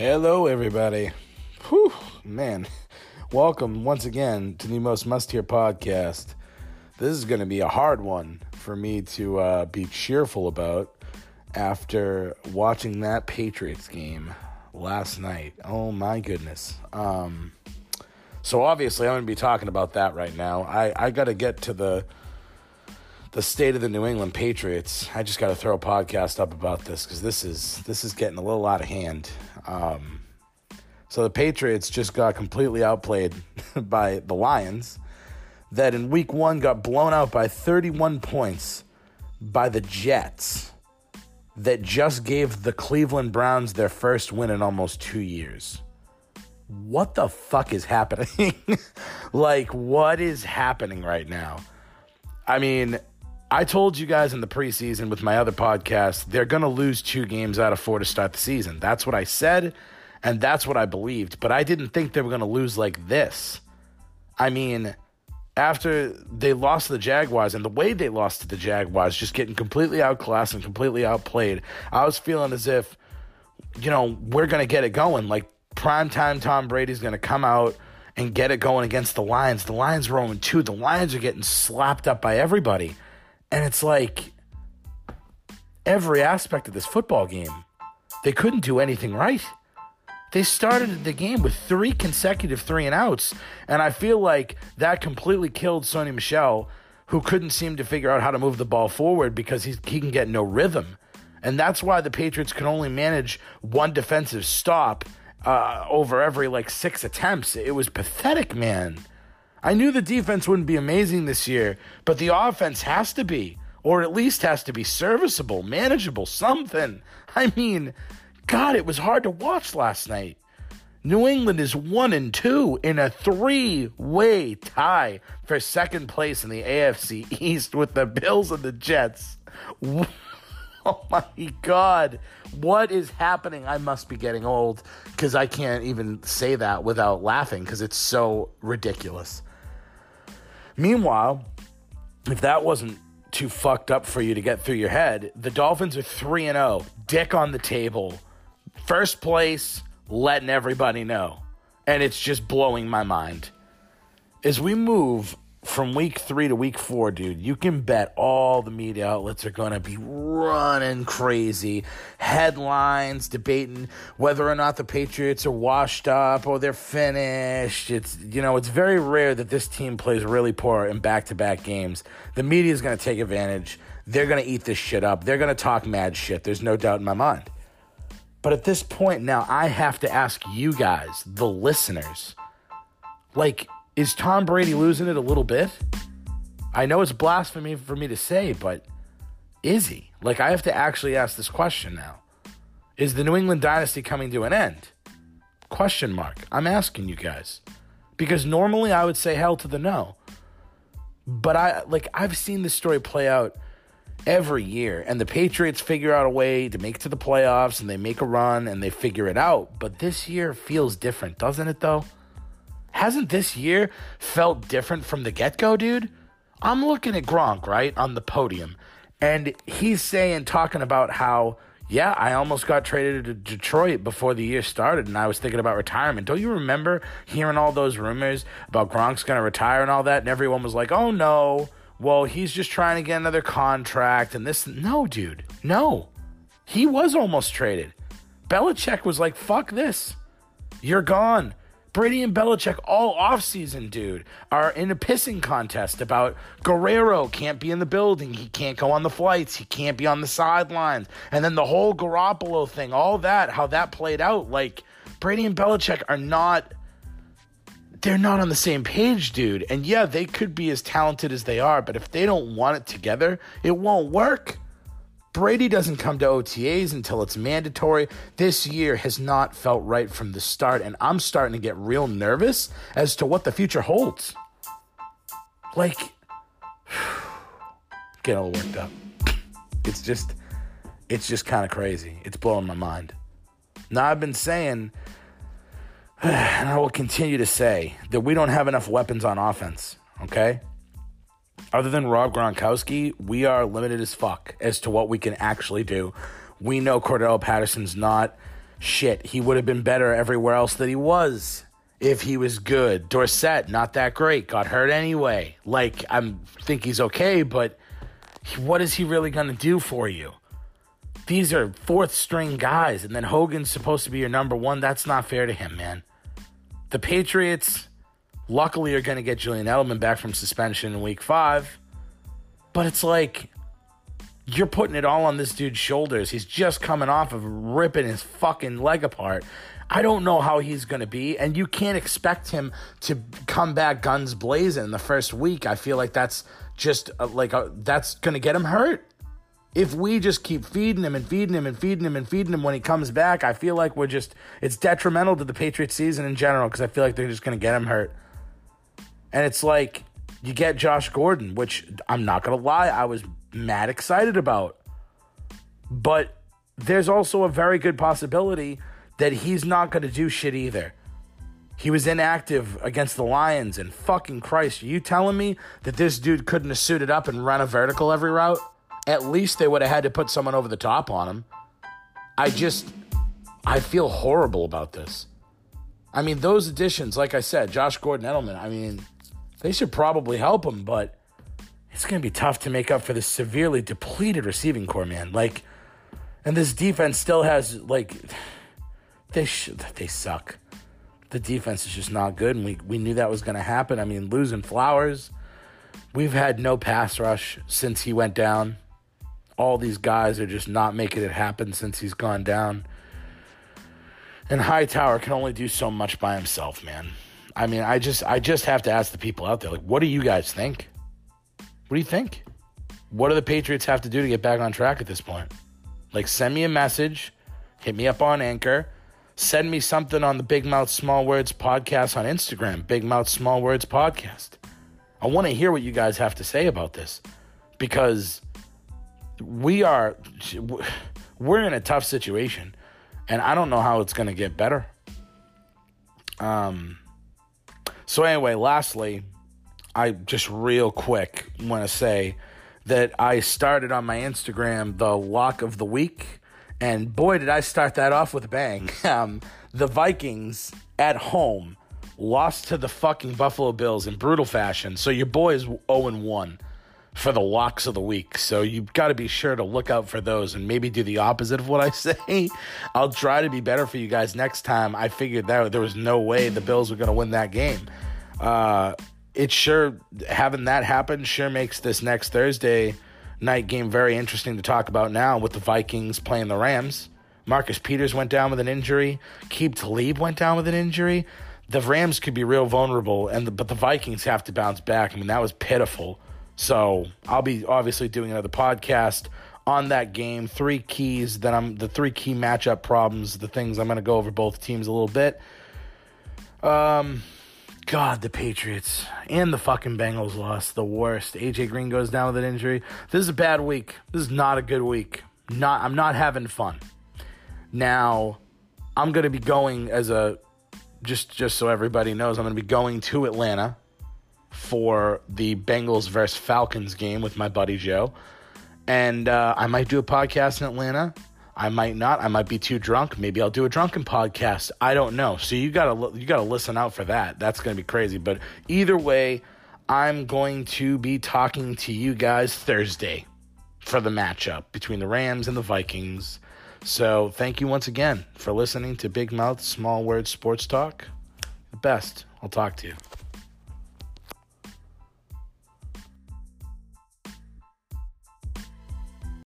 Hello, everybody. Whew, man. Welcome once again to the most must hear podcast. This is going to be a hard one for me to uh, be cheerful about after watching that Patriots game last night. Oh, my goodness. Um, so, obviously, I'm going to be talking about that right now. I, I got to get to the the state of the New England Patriots. I just got to throw a podcast up about this because this is this is getting a little out of hand. Um, so the Patriots just got completely outplayed by the Lions, that in Week One got blown out by 31 points by the Jets, that just gave the Cleveland Browns their first win in almost two years. What the fuck is happening? like, what is happening right now? I mean, I told you guys in the preseason with my other podcast, they're going to lose two games out of four to start the season. That's what I said, and that's what I believed. But I didn't think they were going to lose like this. I mean, after they lost to the Jaguars and the way they lost to the Jaguars, just getting completely outclassed and completely outplayed, I was feeling as if, you know, we're going to get it going. Like, primetime Tom Brady's going to come out and get it going against the Lions. The Lions are 0 2. The Lions are getting slapped up by everybody. And it's like every aspect of this football game, they couldn't do anything right. They started the game with three consecutive three and outs, and I feel like that completely killed Sony Michel, who couldn't seem to figure out how to move the ball forward because he, can get no rhythm. And that's why the Patriots can only manage one defensive stop uh, over every like six attempts. It was pathetic, man. I knew the defense wouldn't be amazing this year, but the offense has to be, or at least has to be serviceable, manageable, something. I mean, God, it was hard to watch last night. New England is one and two in a three-way tie for second place in the AFC East with the Bills and the Jets. Oh my God. What is happening? I must be getting old because I can't even say that without laughing because it's so ridiculous. Meanwhile, if that wasn't too fucked up for you to get through your head, the Dolphins are 3 and 0, dick on the table, first place, letting everybody know. And it's just blowing my mind. As we move from week three to week four, dude, you can bet all the media outlets are going to be running crazy. Headlines debating whether or not the Patriots are washed up or they're finished. It's, you know, it's very rare that this team plays really poor in back to back games. The media is going to take advantage. They're going to eat this shit up. They're going to talk mad shit. There's no doubt in my mind. But at this point now, I have to ask you guys, the listeners, like, is Tom Brady losing it a little bit? I know it's blasphemy for me to say, but is he? Like, I have to actually ask this question now. Is the New England dynasty coming to an end? Question mark. I'm asking you guys. Because normally I would say hell to the no. But I like I've seen this story play out every year and the Patriots figure out a way to make to the playoffs and they make a run and they figure it out. But this year feels different, doesn't it though? Hasn't this year felt different from the get go, dude? I'm looking at Gronk, right, on the podium, and he's saying, talking about how, yeah, I almost got traded to Detroit before the year started, and I was thinking about retirement. Don't you remember hearing all those rumors about Gronk's going to retire and all that? And everyone was like, oh no, well, he's just trying to get another contract and this. No, dude, no. He was almost traded. Belichick was like, fuck this. You're gone. Brady and Belichick all offseason, dude, are in a pissing contest about Guerrero can't be in the building. He can't go on the flights. He can't be on the sidelines. And then the whole Garoppolo thing, all that, how that played out. Like, Brady and Belichick are not, they're not on the same page, dude. And yeah, they could be as talented as they are, but if they don't want it together, it won't work. Brady doesn't come to OTAs until it's mandatory. This year has not felt right from the start, and I'm starting to get real nervous as to what the future holds. Like, get all worked up. It's just, it's just kind of crazy. It's blowing my mind. Now, I've been saying, and I will continue to say, that we don't have enough weapons on offense, okay? Other than Rob Gronkowski, we are limited as fuck as to what we can actually do. We know Cordell Patterson's not Shit, he would have been better everywhere else that he was if he was good. Dorsett, not that great, got hurt anyway. Like, I think he's okay, but what is he really going to do for you? These are fourth string guys, and then Hogan's supposed to be your number one. That's not fair to him, man. The Patriots, luckily, you're going to get Julian Edelman back from suspension in week five, but it's like you're putting it all on this dude's shoulders. He's just coming off of ripping his fucking leg apart. I don't know how he's going to be, and you can't expect him to come back guns blazing in the first week. I feel like that's just a, like a, that's going to get him hurt. If we just keep feeding him and feeding him and feeding him and feeding him when he comes back, I feel like we're just it's detrimental to the Patriots season in general because I feel like they're just going to get him hurt. And it's like you get Josh Gordon, which I'm not going to lie, I was mad excited about. But there's also a very good possibility that he's not going to do shit either. He was inactive against the Lions, and fucking Christ, are you telling me that this dude couldn't have suited up and run a vertical every route? At least they would have had to put someone over the top on him. I just, I feel horrible about this. I mean, those additions, like I said, Josh Gordon Edelman, I mean, they should probably help him, but it's going to be tough to make up for this severely depleted receiving corps, man. Like, and this defense still has like they sh- they suck. The defense is just not good, and we we knew that was going to happen. I mean, losing Flowers, we've had no pass rush since he went down. All these guys are just not making it happen since he's gone down. And Hightower can only do so much by himself, man. I mean, I just I just have to ask the people out there, like, what do you guys think? What do you think? What do the Patriots have to do to get back on track at this point? Like, send me a message, hit me up on Anchor, send me something on the Big Mouth Small Words podcast on Instagram, Big Mouth Small Words podcast. I want to hear what you guys have to say about this because we are we're in a tough situation and I don't know how it's going to get better. Um so anyway, lastly, I just real quick want to say that I started on my Instagram the lock of the week, and boy, did I start that off with a bang. Um, the Vikings at home lost to the fucking Buffalo Bills in brutal fashion. So your boy is 0 1 for the locks of the week. So you've got to be sure to look out for those and maybe do the opposite of what I say. I'll try to be better for you guys next time. I figured that there was no way the Bills were going to win that game. Uh, it sure having that happen sure makes this next Thursday night game very interesting to talk about now with the Vikings playing the Rams. Marcus Peters went down with an injury. Aqib Talib went down with an injury. The Rams could be real vulnerable, and the, but the Vikings have to bounce back. I mean, that was pitiful. So I'll be obviously doing another podcast on that game. Three keys that I'm the three key matchup problems, the things I'm going to go over both teams a little bit. Um, God, the Patriots and the fucking Bengals lost the worst. AJ Green goes down with an injury. This is a bad week. This is not a good week. Not I'm not having fun. Now, I'm going to be going as a just just so everybody knows, I'm going to be going to Atlanta for the Bengals versus Falcons game with my buddy Joe. And uh, I might do a podcast in Atlanta. I might not. I might be too drunk. Maybe I'll do a drunken podcast. I don't know. So you gotta you gotta listen out for that. That's gonna be crazy. But either way, I'm going to be talking to you guys Thursday for the matchup between the Rams and the Vikings. So thank you once again for listening to Big Mouth Small Words Sports Talk. The best. I'll talk to you.